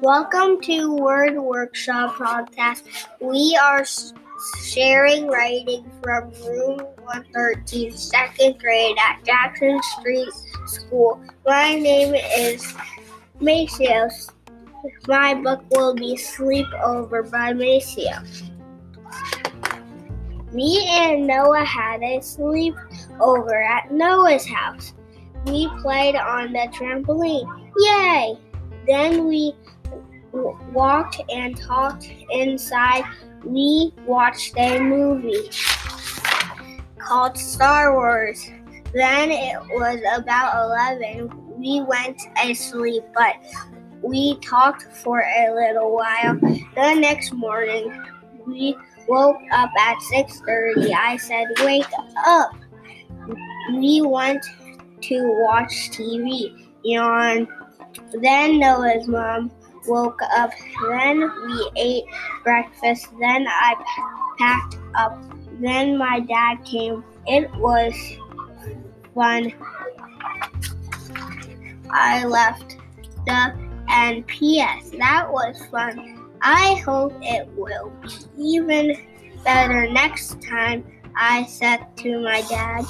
Welcome to Word Workshop podcast. We are sharing writing from room 113, second grade at Jackson Street School. My name is Maceo. My book will be Sleepover by Maceo. Me and Noah had a sleepover at Noah's house. We played on the trampoline. Yay! Then we walked and talked inside. We watched a movie called Star Wars. Then it was about 11. We went asleep, but we talked for a little while. The next morning, we woke up at 6:30. I said, "Wake up." We went to watch TV. Yawn. Then Noah's mom woke up. Then we ate breakfast. Then I packed up. Then my dad came. It was fun. I left the and P.S. That was fun. I hope it will be even better next time. I said to my dad.